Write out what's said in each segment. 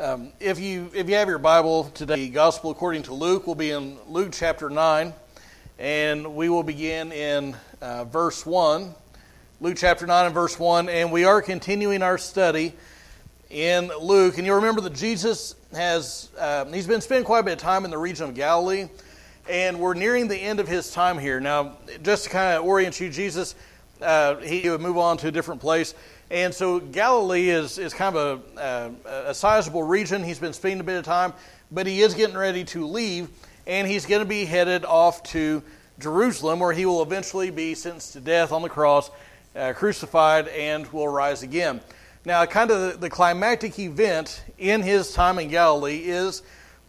Um, if you if you have your Bible today, the Gospel according to Luke will be in Luke chapter nine, and we will begin in uh, verse one. Luke chapter nine and verse one, and we are continuing our study in Luke. And you'll remember that Jesus has uh, he's been spending quite a bit of time in the region of Galilee, and we're nearing the end of his time here. Now, just to kind of orient you, Jesus uh, he would move on to a different place. And so Galilee is, is kind of a, a, a sizable region. He's been spending a bit of time, but he is getting ready to leave, and he's going to be headed off to Jerusalem, where he will eventually be sentenced to death on the cross, uh, crucified, and will rise again. Now, kind of the, the climactic event in his time in Galilee is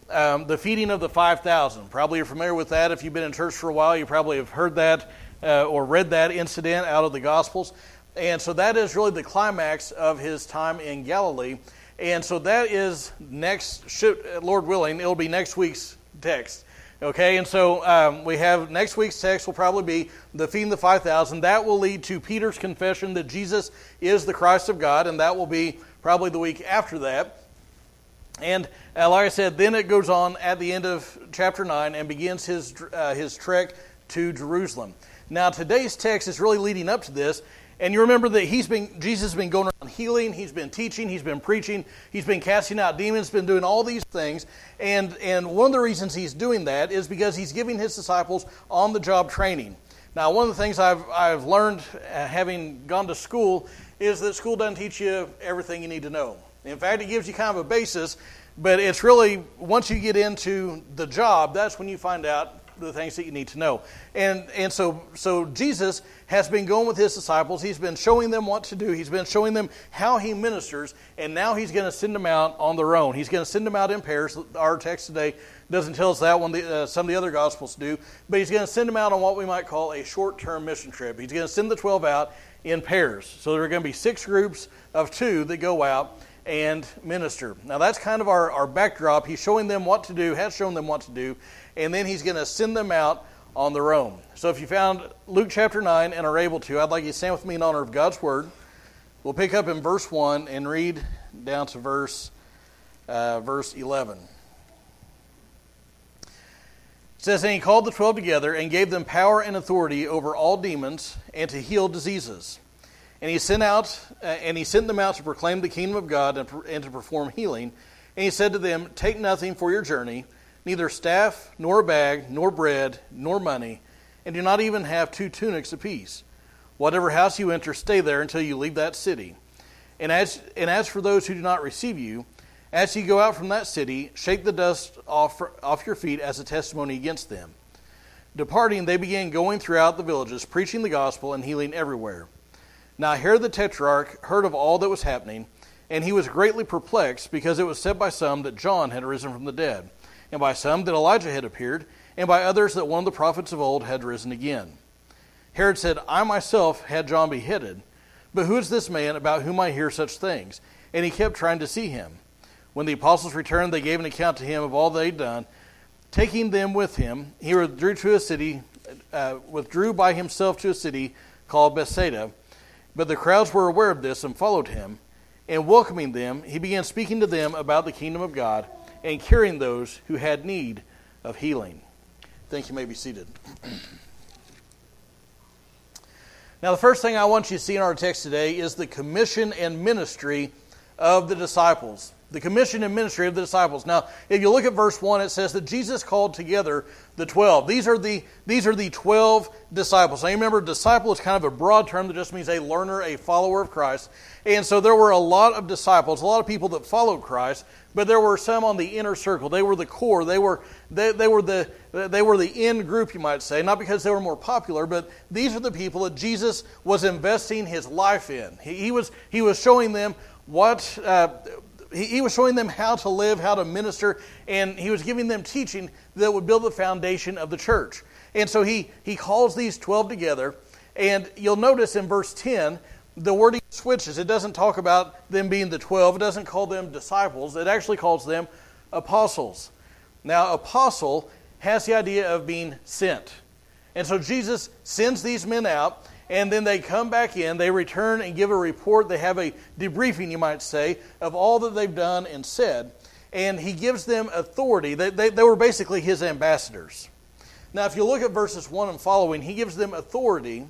um, the feeding of the 5,000. Probably you're familiar with that. If you've been in church for a while, you probably have heard that uh, or read that incident out of the Gospels. And so that is really the climax of his time in Galilee. And so that is next, should, Lord willing, it'll be next week's text. Okay, and so um, we have next week's text will probably be the feeding the 5,000. That will lead to Peter's confession that Jesus is the Christ of God, and that will be probably the week after that. And uh, like I said, then it goes on at the end of chapter 9 and begins his, uh, his trek to Jerusalem. Now, today's text is really leading up to this, and you remember that he's been Jesus has been going around healing, he's been teaching, he's been preaching, he's been casting out demons, been doing all these things. And and one of the reasons he's doing that is because he's giving his disciples on the job training. Now, one of the things I've I've learned uh, having gone to school is that school doesn't teach you everything you need to know. In fact, it gives you kind of a basis, but it's really once you get into the job, that's when you find out the things that you need to know. And, and so, so Jesus has been going with his disciples. He's been showing them what to do. He's been showing them how he ministers. And now he's going to send them out on their own. He's going to send them out in pairs. Our text today doesn't tell us that one. Uh, some of the other gospels do. But he's going to send them out on what we might call a short-term mission trip. He's going to send the 12 out in pairs. So there are going to be six groups of two that go out and minister. Now, that's kind of our, our backdrop. He's showing them what to do, has shown them what to do, and then he's going to send them out on their own. So, if you found Luke chapter 9 and are able to, I'd like you to stand with me in honor of God's word. We'll pick up in verse 1 and read down to verse, uh, verse 11. It says, And he called the twelve together and gave them power and authority over all demons and to heal diseases. And he sent out, uh, and he sent them out to proclaim the kingdom of God and, and to perform healing. And he said to them, Take nothing for your journey, neither staff, nor bag, nor bread, nor money, and do not even have two tunics apiece. Whatever house you enter, stay there until you leave that city. And as, and as for those who do not receive you, as you go out from that city, shake the dust off, off your feet as a testimony against them. Departing, they began going throughout the villages, preaching the gospel and healing everywhere. Now Herod the Tetrarch heard of all that was happening, and he was greatly perplexed, because it was said by some that John had risen from the dead, and by some that Elijah had appeared, and by others that one of the prophets of old had risen again. Herod said, I myself had John beheaded, but who is this man about whom I hear such things? And he kept trying to see him. When the apostles returned, they gave an account to him of all they had done. Taking them with him, he withdrew to a city, uh, withdrew by himself to a city called Bethsaida but the crowds were aware of this and followed him. And welcoming them, he began speaking to them about the kingdom of God and curing those who had need of healing. Thank you. may be seated. now, the first thing I want you to see in our text today is the commission and ministry of the disciples the commission and ministry of the disciples. Now, if you look at verse 1, it says that Jesus called together the 12. These are the, these are the 12 disciples. Now, you remember, disciple is kind of a broad term that just means a learner, a follower of Christ. And so there were a lot of disciples, a lot of people that followed Christ, but there were some on the inner circle. They were the core. They were, they, they were, the, they were the in group, you might say, not because they were more popular, but these are the people that Jesus was investing his life in. He, he was, he was showing them what. Uh, he, he was showing them how to live, how to minister, and he was giving them teaching that would build the foundation of the church. And so he, he calls these 12 together, and you'll notice in verse 10, the wording switches. It doesn't talk about them being the 12, it doesn't call them disciples, it actually calls them apostles. Now, apostle has the idea of being sent. And so Jesus sends these men out, and then they come back in, they return and give a report. They have a debriefing, you might say, of all that they've done and said. And he gives them authority. They, they, they were basically his ambassadors. Now, if you look at verses 1 and following, he gives them authority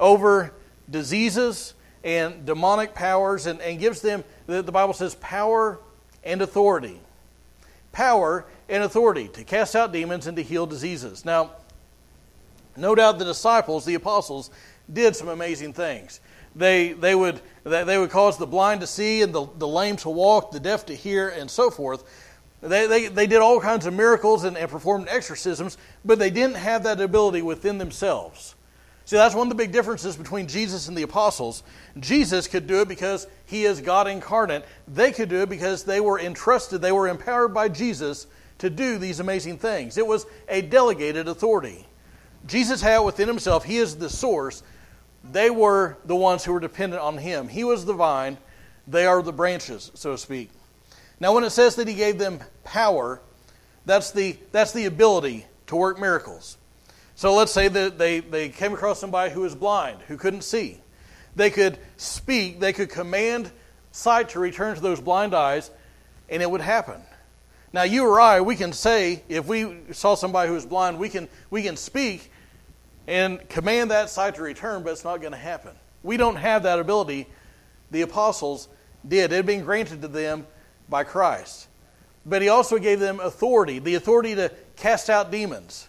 over diseases and demonic powers and, and gives them, the, the Bible says, power and authority. Power and authority to cast out demons and to heal diseases. Now, no doubt the disciples, the apostles, did some amazing things. They, they, would, they would cause the blind to see and the, the lame to walk, the deaf to hear, and so forth. They, they, they did all kinds of miracles and, and performed exorcisms, but they didn't have that ability within themselves. See, that's one of the big differences between Jesus and the apostles. Jesus could do it because he is God incarnate. They could do it because they were entrusted, they were empowered by Jesus to do these amazing things. It was a delegated authority. Jesus had within himself, he is the source. They were the ones who were dependent on him. He was the vine, they are the branches, so to speak. Now, when it says that he gave them power, that's the, that's the ability to work miracles. So let's say that they, they came across somebody who was blind, who couldn't see. They could speak, they could command sight to return to those blind eyes, and it would happen. Now, you or I, we can say, if we saw somebody who was blind, we can, we can speak and command that sight to return, but it's not going to happen. We don't have that ability. The apostles did. It had been granted to them by Christ. But he also gave them authority, the authority to cast out demons.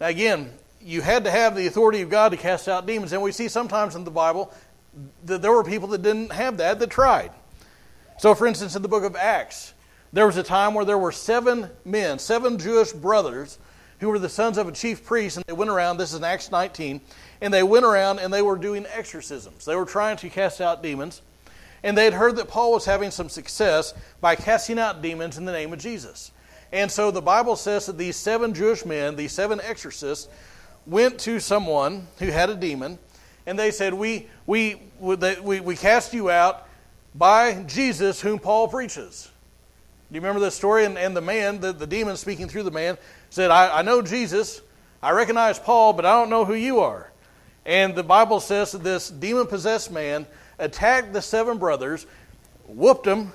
Now, again, you had to have the authority of God to cast out demons. And we see sometimes in the Bible that there were people that didn't have that, that tried. So, for instance, in the book of Acts, there was a time where there were seven men, seven Jewish brothers, who were the sons of a chief priest, and they went around, this is in Acts 19, and they went around and they were doing exorcisms. They were trying to cast out demons, and they had heard that Paul was having some success by casting out demons in the name of Jesus. And so the Bible says that these seven Jewish men, these seven exorcists, went to someone who had a demon, and they said, We, we, we, we cast you out by Jesus, whom Paul preaches. Do you remember this story? And, and the man, the, the demon speaking through the man, said, I, I know Jesus, I recognize Paul, but I don't know who you are. And the Bible says that this demon possessed man attacked the seven brothers, whooped them,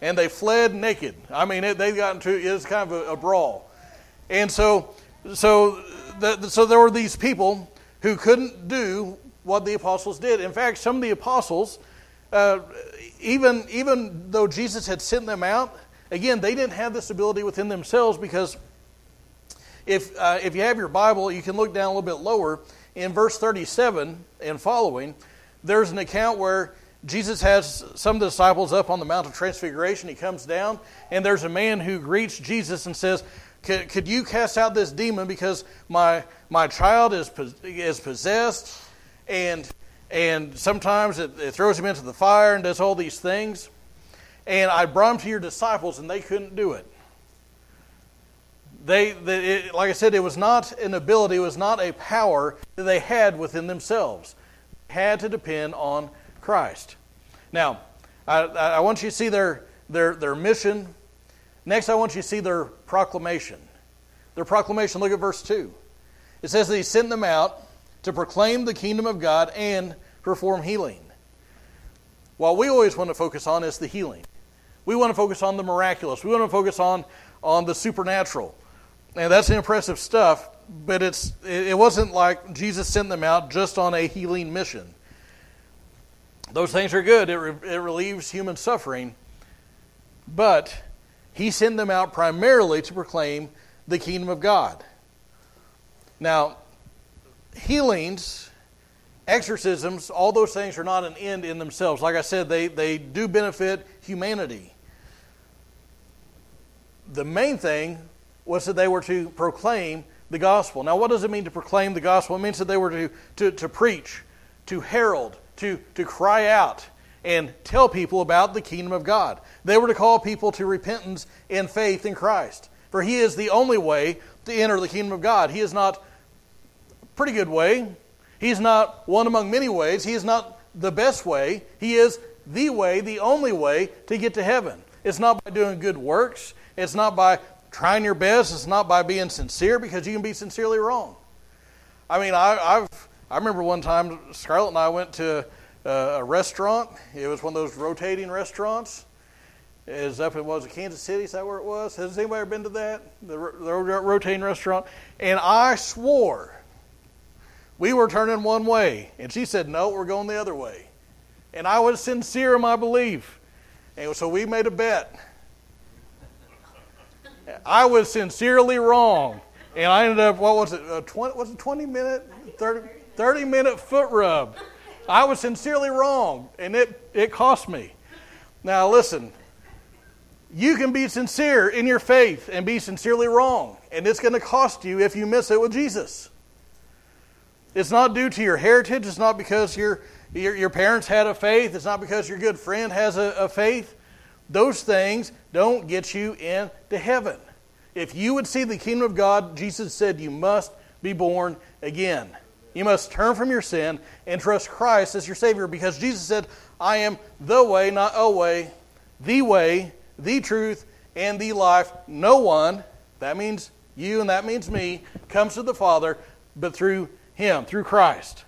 and they fled naked. I mean, it, they got into it was kind of a, a brawl. And so, so, the, so there were these people who couldn't do what the apostles did. In fact, some of the apostles, uh, even, even though Jesus had sent them out, again, they didn't have this ability within themselves because if, uh, if you have your Bible, you can look down a little bit lower. In verse 37 and following, there's an account where Jesus has some of the disciples up on the Mount of Transfiguration. He comes down, and there's a man who greets Jesus and says, Could, could you cast out this demon because my, my child is, is possessed, and, and sometimes it, it throws him into the fire and does all these things? And I brought him to your disciples, and they couldn't do it they, they it, like I said, it was not an ability, it was not a power that they had within themselves. They had to depend on Christ. Now, I, I want you to see their, their, their mission. Next, I want you to see their proclamation. Their proclamation, look at verse 2. It says that he sent them out to proclaim the kingdom of God and perform healing. What we always want to focus on is the healing. We want to focus on the miraculous. We want to focus on, on the supernatural. And that's impressive stuff, but it's, it wasn't like Jesus sent them out just on a healing mission. Those things are good, it, re, it relieves human suffering, but he sent them out primarily to proclaim the kingdom of God. Now, healings, exorcisms, all those things are not an end in themselves. Like I said, they, they do benefit humanity. The main thing was that they were to proclaim the gospel. Now, what does it mean to proclaim the gospel? It means that they were to, to, to preach, to herald, to, to cry out, and tell people about the kingdom of God. They were to call people to repentance and faith in Christ. For He is the only way to enter the kingdom of God. He is not a pretty good way. He's not one among many ways. He is not the best way. He is the way, the only way to get to heaven. It's not by doing good works. It's not by trying your best is not by being sincere because you can be sincerely wrong. I mean, I, have I remember one time Scarlett and I went to a, a restaurant. It was one of those rotating restaurants. It was up in was it, Kansas City? Is that where it was? Has anybody ever been to that? The, the rotating restaurant. And I swore we were turning one way, and she said, "No, we're going the other way." And I was sincere in my belief, and so we made a bet. I was sincerely wrong, and I ended up what was it? A 20, was it twenty minute, 30, 30 minute foot rub. I was sincerely wrong, and it it cost me. Now listen, you can be sincere in your faith and be sincerely wrong, and it's going to cost you if you miss it with Jesus. It's not due to your heritage. It's not because your, your, your parents had a faith. It's not because your good friend has a, a faith. Those things don't get you into heaven. If you would see the kingdom of God, Jesus said you must be born again. You must turn from your sin and trust Christ as your Savior because Jesus said, I am the way, not a way, the way, the truth, and the life. No one, that means you and that means me, comes to the Father but through Him, through Christ.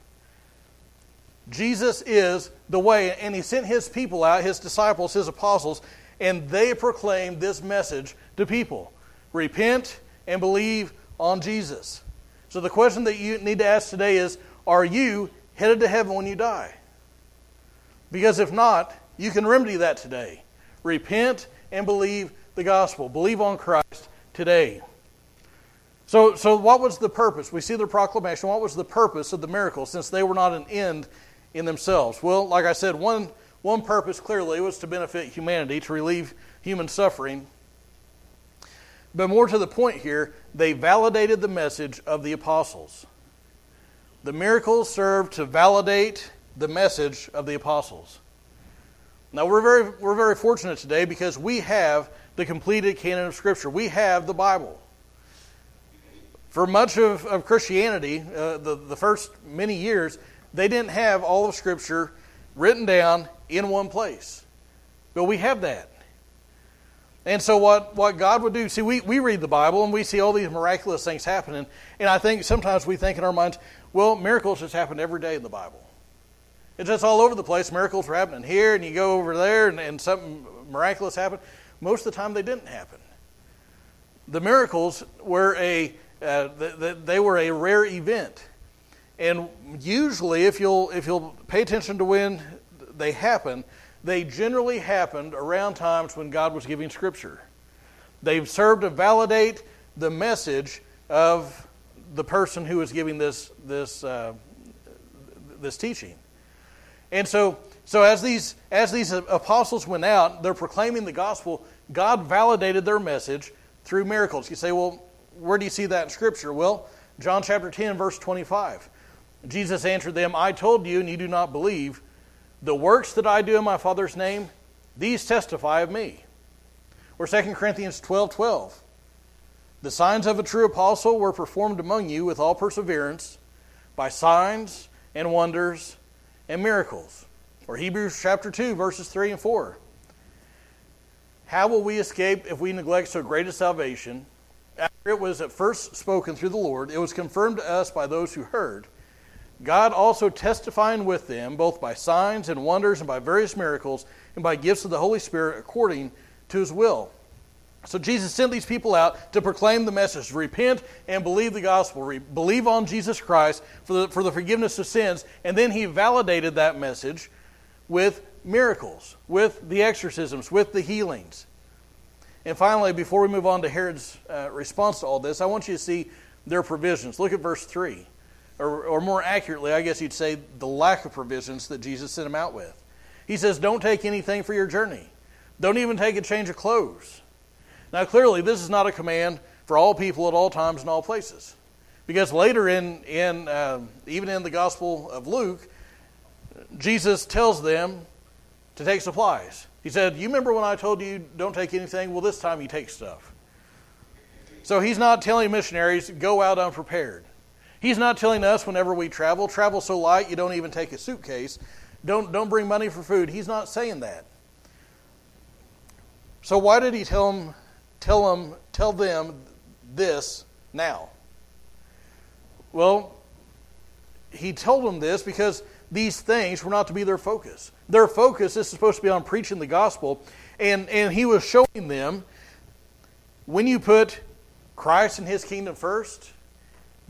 Jesus is the way, and He sent His people out, His disciples, His apostles, and they proclaimed this message to people repent and believe on Jesus. So the question that you need to ask today is Are you headed to heaven when you die? Because if not, you can remedy that today. Repent and believe the gospel. Believe on Christ today. So, so what was the purpose? We see the proclamation. What was the purpose of the miracles since they were not an end in themselves? Well, like I said, one, one purpose clearly was to benefit humanity, to relieve human suffering. But more to the point here, they validated the message of the apostles. The miracles served to validate the message of the apostles. Now, we're very, we're very fortunate today because we have the completed canon of Scripture. We have the Bible. For much of, of Christianity, uh, the, the first many years, they didn't have all of Scripture written down in one place. But we have that. And so, what, what God would do, see, we, we read the Bible and we see all these miraculous things happening. And I think sometimes we think in our minds, well, miracles just happen every day in the Bible. It's just all over the place. Miracles are happening here, and you go over there, and, and something miraculous happened. Most of the time, they didn't happen. The miracles were a uh, they were a rare event, and usually, if you'll if you'll pay attention to when they happen, they generally happened around times when God was giving Scripture. They've served to validate the message of the person who is giving this, this, uh, this teaching. And so, so as, these, as these apostles went out, they're proclaiming the gospel, God validated their message through miracles. You say, well, where do you see that in Scripture? Well, John chapter 10, verse 25. Jesus answered them, I told you, and you do not believe. The works that I do in my Father's name, these testify of me. Or 2 Corinthians 12 12. The signs of a true apostle were performed among you with all perseverance by signs and wonders and miracles. Or Hebrews chapter 2, verses 3 and 4. How will we escape if we neglect so great a salvation? After it was at first spoken through the Lord, it was confirmed to us by those who heard. God also testifying with them, both by signs and wonders and by various miracles and by gifts of the Holy Spirit according to his will. So Jesus sent these people out to proclaim the message repent and believe the gospel, Re- believe on Jesus Christ for the, for the forgiveness of sins. And then he validated that message with miracles, with the exorcisms, with the healings. And finally, before we move on to Herod's uh, response to all this, I want you to see their provisions. Look at verse 3 or, or more accurately, I guess you'd say the lack of provisions that Jesus sent him out with. He says, Don't take anything for your journey, don't even take a change of clothes. Now, clearly, this is not a command for all people at all times and all places. Because later in, in uh, even in the Gospel of Luke, Jesus tells them to take supplies. He said, You remember when I told you don't take anything? Well, this time you take stuff. So he's not telling missionaries, go out unprepared. He's not telling us whenever we travel, travel so light you don't even take a suitcase. Don't, don't bring money for food. He's not saying that. So why did he tell them, tell them, tell them this now? Well, he told them this because these things were not to be their focus. Their focus this is supposed to be on preaching the gospel. And, and he was showing them when you put Christ and his kingdom first,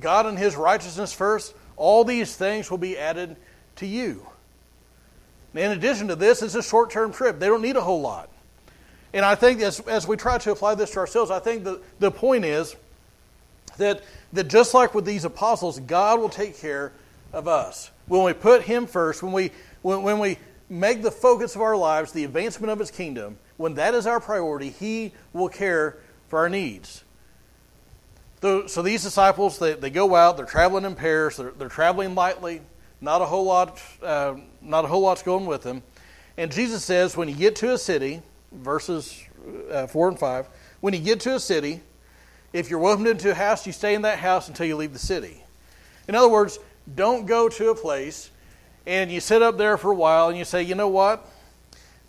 God and his righteousness first, all these things will be added to you. In addition to this, it's a short term trip. They don't need a whole lot. And I think as, as we try to apply this to ourselves, I think the, the point is that, that just like with these apostles, God will take care of us. When we put Him first, when we, when, when we make the focus of our lives the advancement of His kingdom, when that is our priority, He will care for our needs. So, these disciples, they, they go out, they're traveling in pairs, they're, they're traveling lightly, not a whole lot, uh, not a whole lot's going with them. And Jesus says, when you get to a city, verses uh, 4 and 5, when you get to a city, if you're welcomed into a house, you stay in that house until you leave the city. In other words, don't go to a place and you sit up there for a while and you say, you know what?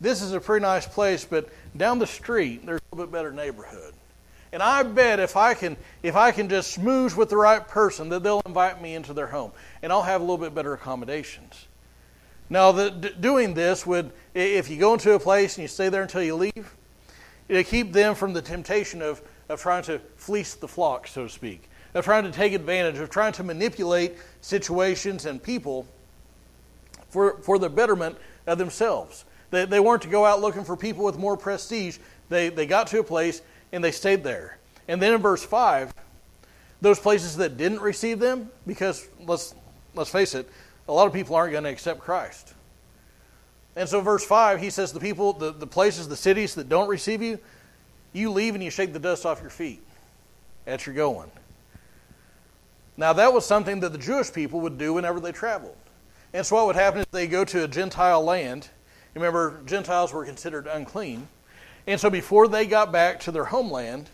This is a pretty nice place, but down the street, there's a little bit better neighborhood. And I bet if I can if I can just smooth with the right person, that they'll invite me into their home, and I'll have a little bit better accommodations. Now, the, doing this would, if you go into a place and you stay there until you leave, it keep them from the temptation of, of trying to fleece the flock, so to speak, of trying to take advantage, of trying to manipulate situations and people for, for the betterment of themselves. They, they weren't to go out looking for people with more prestige. They, they got to a place and they stayed there. And then in verse 5, those places that didn't receive them, because let's, let's face it, a lot of people aren't going to accept Christ. And so, verse 5, he says, The people, the, the places, the cities that don't receive you, you leave and you shake the dust off your feet as you're going. Now, that was something that the Jewish people would do whenever they traveled. And so, what would happen is they go to a Gentile land. Remember, Gentiles were considered unclean. And so before they got back to their homeland,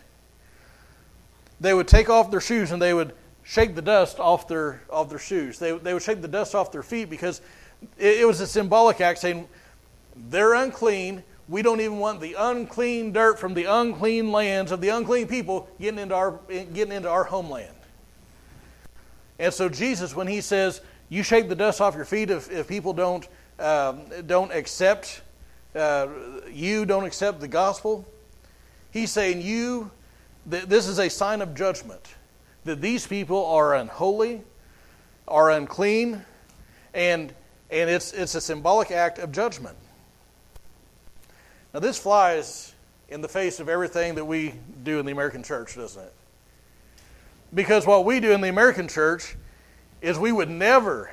they would take off their shoes and they would shake the dust off their, off their shoes. They, they would shake the dust off their feet because it, it was a symbolic act saying, they're unclean. We don't even want the unclean dirt from the unclean lands of the unclean people getting into our, getting into our homeland. And so Jesus, when he says, you shake the dust off your feet if, if people don't, um, don't accept uh, you don't accept the gospel, he's saying you, th- this is a sign of judgment. That these people are unholy, are unclean, and, and it's, it's a symbolic act of judgment. Now, this flies in the face of everything that we do in the American church, doesn't it? Because what we do in the American church is we would never,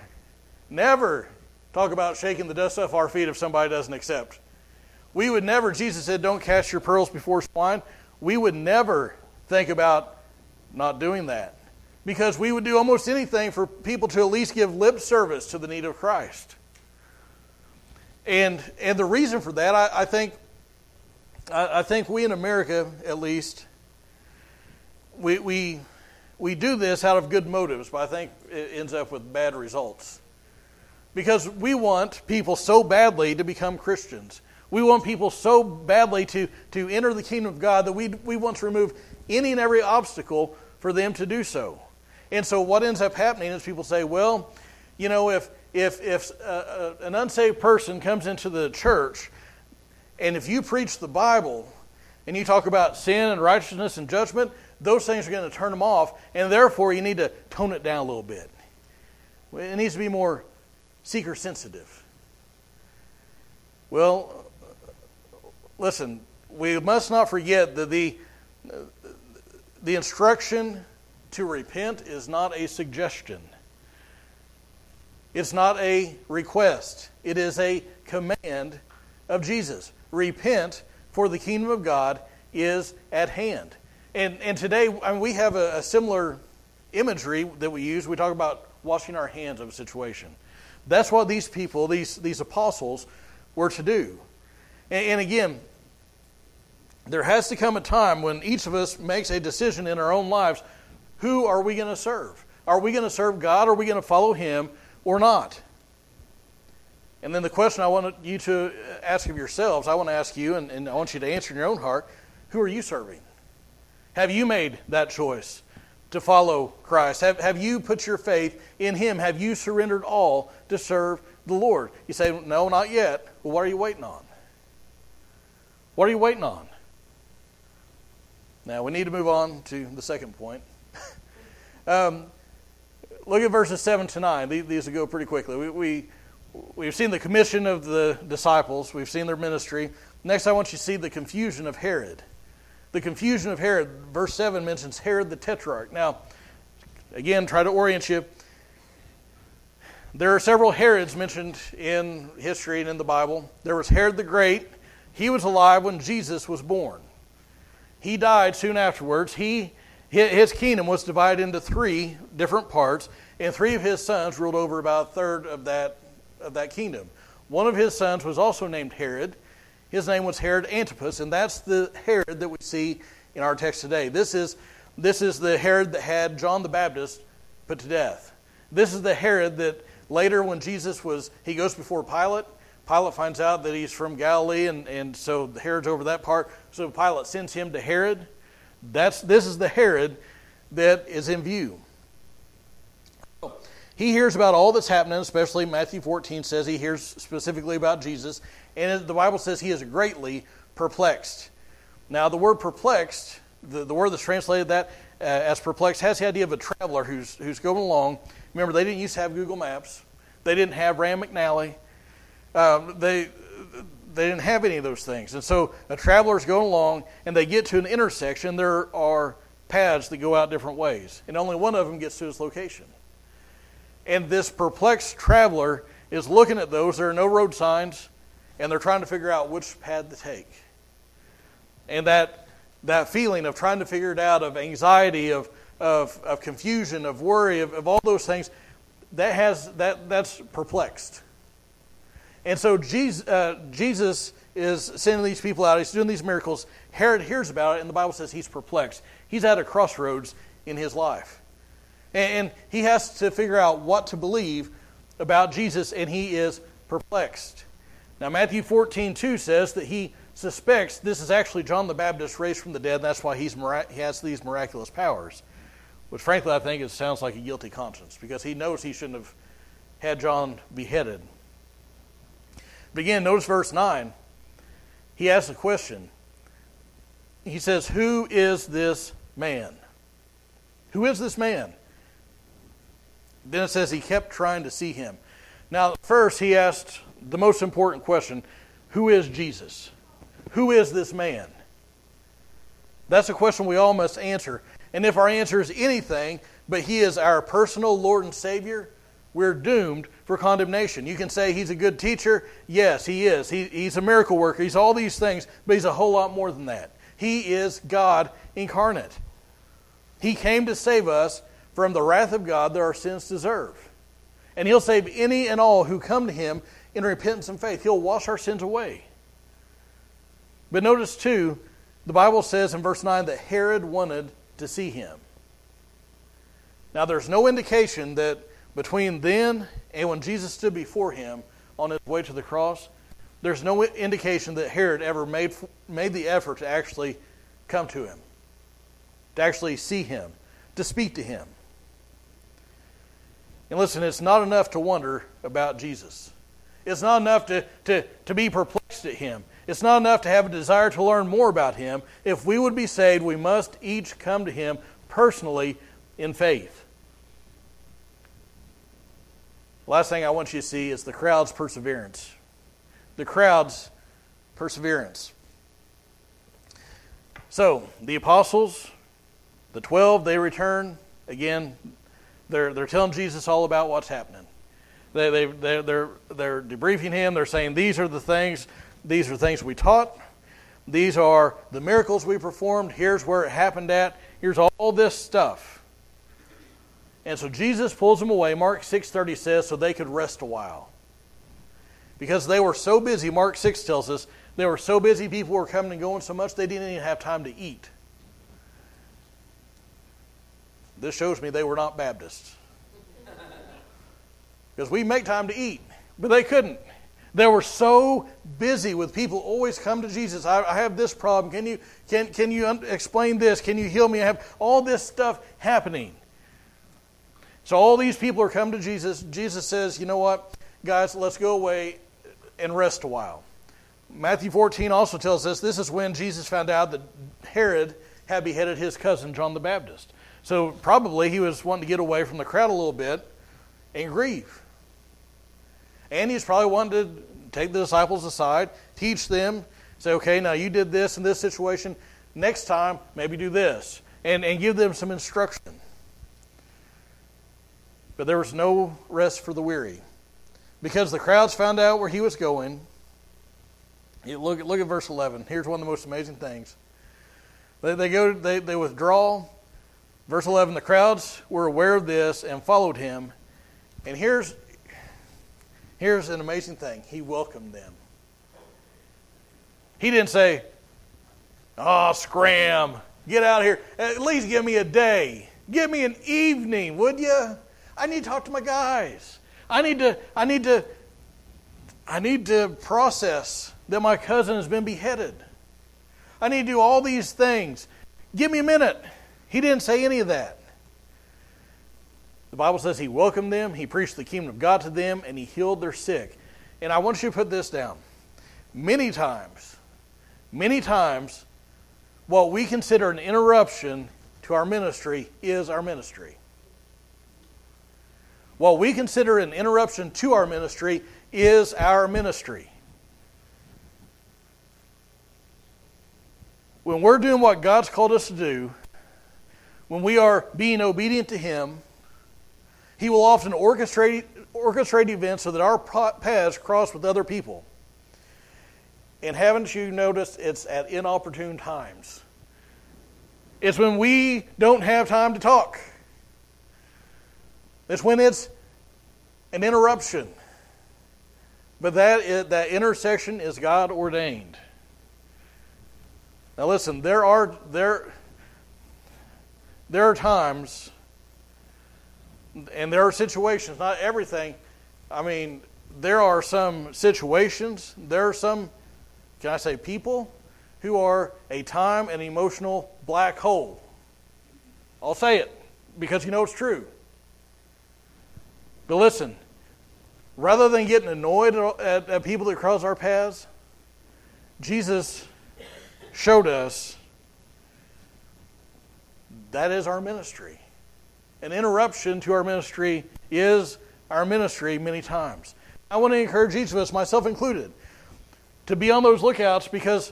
never talk about shaking the dust off our feet if somebody doesn't accept we would never, Jesus said, don't cast your pearls before swine. We would never think about not doing that because we would do almost anything for people to at least give lip service to the need of Christ. And, and the reason for that, I, I think, I, I, think we in America, at least, we, we, we do this out of good motives, but I think it ends up with bad results. Because we want people so badly to become Christians. We want people so badly to, to enter the kingdom of God that we, we want to remove any and every obstacle for them to do so. And so what ends up happening is people say, well, you know, if, if, if uh, uh, an unsaved person comes into the church and if you preach the Bible and you talk about sin and righteousness and judgment, those things are going to turn them off, and therefore you need to tone it down a little bit. It needs to be more seeker sensitive. Well, listen, we must not forget that the, the instruction to repent is not a suggestion. It's not a request. It is a command of Jesus. Repent, for the kingdom of God is at hand. And, and today, I mean, we have a, a similar imagery that we use. We talk about washing our hands of a situation. That's what these people, these, these apostles, were to do. And, and again, there has to come a time when each of us makes a decision in our own lives who are we going to serve? Are we going to serve God? Are we going to follow Him or not? And then the question I want you to ask of yourselves, I want to ask you, and, and I want you to answer in your own heart who are you serving? Have you made that choice to follow Christ? Have, have you put your faith in Him? Have you surrendered all to serve the Lord? You say, No, not yet. Well, what are you waiting on? What are you waiting on? Now, we need to move on to the second point. um, look at verses 7 to 9. These will go pretty quickly. We, we, we've seen the commission of the disciples, we've seen their ministry. Next, I want you to see the confusion of Herod. The confusion of Herod. Verse 7 mentions Herod the Tetrarch. Now, again, try to orient you. There are several Herods mentioned in history and in the Bible. There was Herod the Great. He was alive when Jesus was born. He died soon afterwards. He, his kingdom was divided into three different parts, and three of his sons ruled over about a third of that, of that kingdom. One of his sons was also named Herod. His name was Herod Antipas, and that's the Herod that we see in our text today. This is, this is the Herod that had John the Baptist put to death. This is the Herod that later, when Jesus was, he goes before Pilate. Pilate finds out that he's from Galilee, and, and so Herod's over that part. So Pilate sends him to Herod. That's, this is the Herod that is in view. He hears about all that's happening, especially Matthew 14 says he hears specifically about Jesus, and the Bible says he is greatly perplexed. Now, the word perplexed, the, the word that's translated that uh, as perplexed, has the idea of a traveler who's, who's going along. Remember, they didn't used to have Google Maps, they didn't have Rand McNally, um, they, they didn't have any of those things. And so a traveler's going along, and they get to an intersection. There are paths that go out different ways, and only one of them gets to his location. And this perplexed traveler is looking at those. There are no road signs and they're trying to figure out which path to take. And that, that feeling of trying to figure it out, of anxiety, of, of, of confusion, of worry, of, of all those things, that has, that, that's perplexed. And so Jesus, uh, Jesus is sending these people out. He's doing these miracles. Herod hears about it, and the Bible says he's perplexed. He's at a crossroads in his life. And, he has to figure out what to believe about Jesus, and he is perplexed. Now, Matthew 14, 2 says that he suspects this is actually John the Baptist raised from the dead, that's why he's he has these miraculous powers. Which, frankly, I think it sounds like a guilty conscience because he knows he shouldn't have had John beheaded. But again, notice verse 9. He asks a question. He says, Who is this man? Who is this man? Then it says he kept trying to see him. Now, first, he asked the most important question Who is Jesus? Who is this man? That's a question we all must answer. And if our answer is anything, but he is our personal Lord and Savior, we're doomed for condemnation. You can say he's a good teacher. Yes, he is. He, he's a miracle worker. He's all these things, but he's a whole lot more than that. He is God incarnate. He came to save us from the wrath of God that our sins deserve. And he'll save any and all who come to him in repentance and faith. He'll wash our sins away. But notice, too, the Bible says in verse 9 that Herod wanted to see him. Now, there's no indication that between then and when Jesus stood before him on his way to the cross, there's no indication that Herod ever made, made the effort to actually come to him, to actually see him, to speak to him. And listen, it's not enough to wonder about Jesus. It's not enough to, to, to be perplexed at him. It's not enough to have a desire to learn more about him. If we would be saved, we must each come to him personally in faith. Last thing I want you to see is the crowd's perseverance. The crowd's perseverance. So, the apostles, the 12, they return. Again, they're, they're telling Jesus all about what's happening. They, they, they're, they're, they're debriefing him. They're saying, These are the things, these are things we taught. These are the miracles we performed. Here's where it happened at. Here's all this stuff. And so Jesus pulls them away. Mark 6:30 says so they could rest a while. Because they were so busy, Mark 6 tells us, they were so busy, people were coming and going so much they didn't even have time to eat. This shows me they were not Baptists because we make time to eat, but they couldn't. They were so busy with people always come to Jesus. I, I have this problem. Can you, can, can you explain this? Can you heal me? I have all this stuff happening. So all these people are coming to Jesus. Jesus says, you know what, guys, let's go away and rest a while. Matthew 14 also tells us this is when Jesus found out that Herod had beheaded his cousin, John the Baptist. So probably he was wanting to get away from the crowd a little bit and grieve. And he's probably wanting to take the disciples aside, teach them, say, okay, now you did this in this situation. Next time, maybe do this. And, and give them some instruction. But there was no rest for the weary. Because the crowds found out where he was going. Look, look at verse 11. Here's one of the most amazing things. They, they, go, they, they withdraw. Verse 11 The crowds were aware of this and followed him. And here's, Here's an amazing thing He welcomed them. He didn't say, Oh, scram, get out of here. At least give me a day. Give me an evening, would you? I need to talk to my guys. I need to, I need to, I need to process that my cousin has been beheaded. I need to do all these things. Give me a minute. He didn't say any of that. The Bible says he welcomed them, he preached the kingdom of God to them, and he healed their sick. And I want you to put this down. Many times, many times, what we consider an interruption to our ministry is our ministry. What we consider an interruption to our ministry is our ministry. When we're doing what God's called us to do, when we are being obedient to Him, he will often orchestrate, orchestrate events so that our paths cross with other people. And haven't you noticed it's at inopportune times? It's when we don't have time to talk. It's when it's an interruption. But that, is, that intersection is God ordained. Now listen, there are there there are times and there are situations, not everything. I mean, there are some situations, there are some, can I say, people who are a time and emotional black hole. I'll say it because you know it's true. But listen, rather than getting annoyed at, at people that cross our paths, Jesus showed us that is our ministry an interruption to our ministry is our ministry many times. I want to encourage each of us, myself included, to be on those lookouts because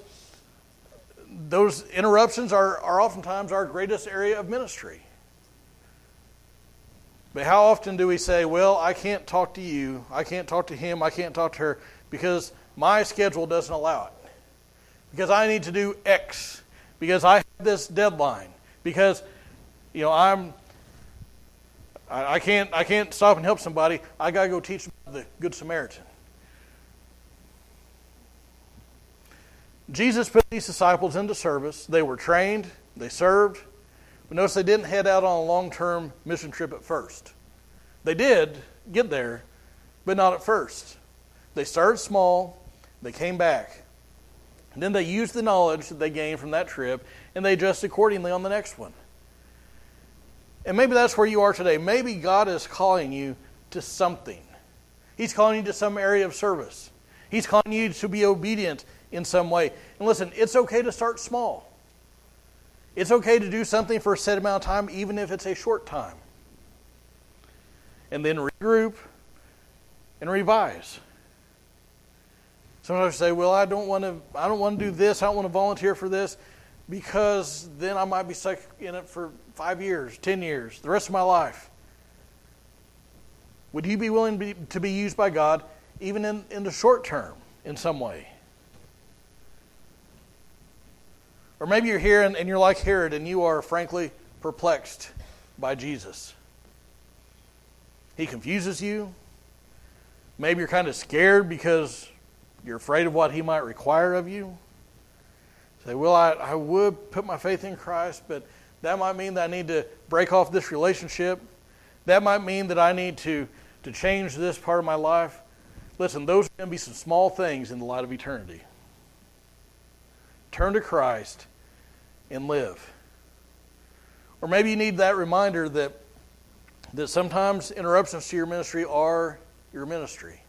those interruptions are, are oftentimes our greatest area of ministry. But how often do we say, Well, I can't talk to you, I can't talk to him, I can't talk to her because my schedule doesn't allow it? Because I need to do X, because I have this deadline, because you know I'm I, can't I can't stop and help somebody. I got to go teach the Good Samaritan. Jesus put these disciples into service. They were trained, they served. But notice they didn't head out on a long term mission trip at first. They did get there, but not at first. They started small, they came back. And then they used the knowledge that they gained from that trip and they adjusted accordingly on the next one. And maybe that's where you are today. Maybe God is calling you to something. He's calling you to some area of service. He's calling you to be obedient in some way. And listen, it's okay to start small. It's okay to do something for a set amount of time, even if it's a short time. And then regroup and revise. Sometimes say, "Well, I don't want to. I don't want to do this. I don't want to volunteer for this, because then I might be stuck in it for five years, ten years, the rest of my life? Would you be willing to be, to be used by God even in, in the short term in some way? Or maybe you're here and, and you're like Herod and you are frankly perplexed by Jesus. He confuses you. Maybe you're kind of scared because you're afraid of what he might require of you. Say, well, I, I would put my faith in Christ, but that might mean that I need to break off this relationship. That might mean that I need to, to change this part of my life. Listen, those are going to be some small things in the light of eternity. Turn to Christ and live. Or maybe you need that reminder that, that sometimes interruptions to your ministry are your ministry.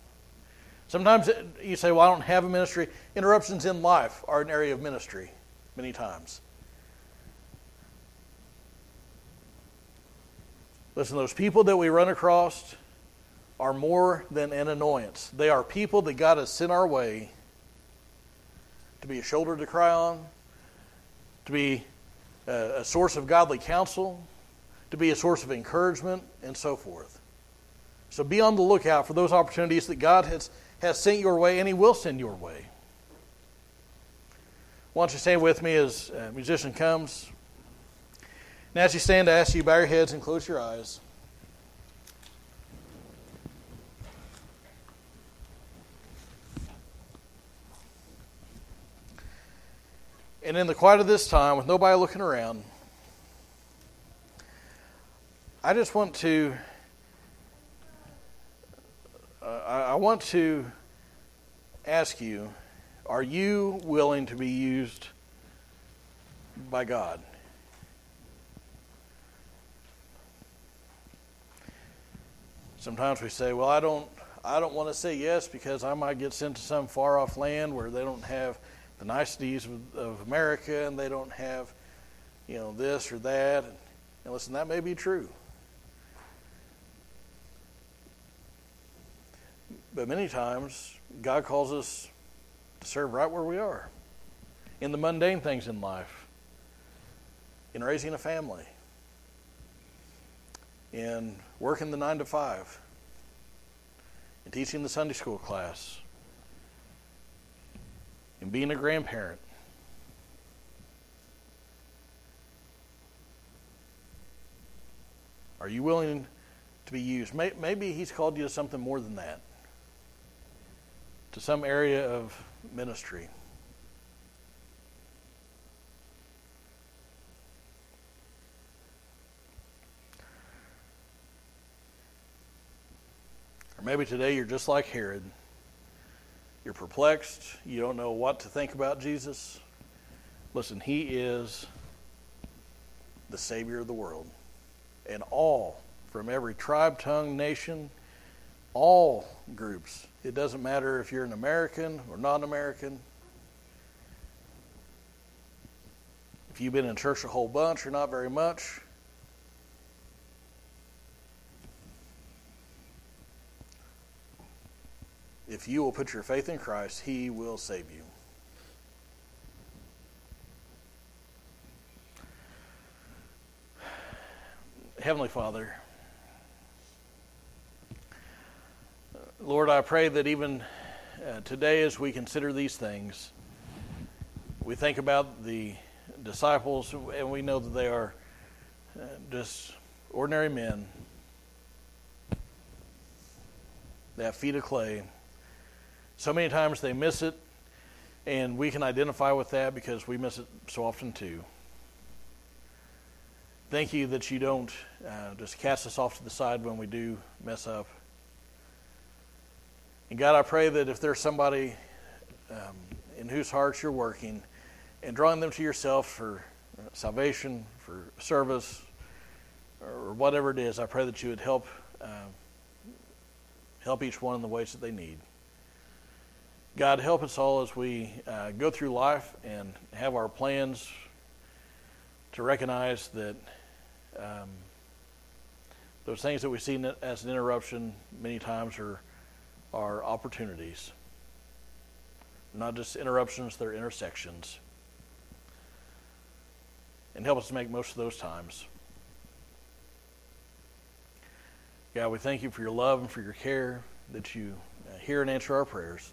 Sometimes you say, Well, I don't have a ministry. Interruptions in life are an area of ministry, many times. Listen, those people that we run across are more than an annoyance. They are people that God has sent our way to be a shoulder to cry on, to be a source of godly counsel, to be a source of encouragement, and so forth. So be on the lookout for those opportunities that God has, has sent your way and He will send your way. Why don't you stand with me as a musician comes? And as you stand, I ask you to bow your heads and close your eyes. And in the quiet of this time, with nobody looking around, I just want to uh, I want to ask you are you willing to be used by God? Sometimes we say, "Well, I don't I don't want to say yes because I might get sent to some far off land where they don't have the niceties of, of America and they don't have, you know, this or that. And, and listen, that may be true. But many times, God calls us to serve right where we are in the mundane things in life, in raising a family, in working the nine to five, in teaching the Sunday school class, and being a grandparent. Are you willing to be used? Maybe He's called you to something more than that, to some area of ministry. Or maybe today you're just like Herod. You're perplexed. You don't know what to think about Jesus. Listen, He is the Savior of the world. And all, from every tribe, tongue, nation, all groups. It doesn't matter if you're an American or not American. If you've been in church a whole bunch or not very much, if you will put your faith in Christ, He will save you. Heavenly Father, Lord, I pray that even uh, today, as we consider these things, we think about the disciples, and we know that they are uh, just ordinary men. They have feet of clay. So many times they miss it, and we can identify with that because we miss it so often too. Thank you that you don't uh, just cast us off to the side when we do mess up. And God, I pray that if there's somebody um, in whose hearts you're working and drawing them to yourself for salvation, for service, or whatever it is, I pray that you would help uh, help each one in the ways that they need. God, help us all as we uh, go through life and have our plans to recognize that um, those things that we see as an interruption many times are, are opportunities. Not just interruptions, they're intersections. And help us to make most of those times. God, we thank you for your love and for your care, that you uh, hear and answer our prayers.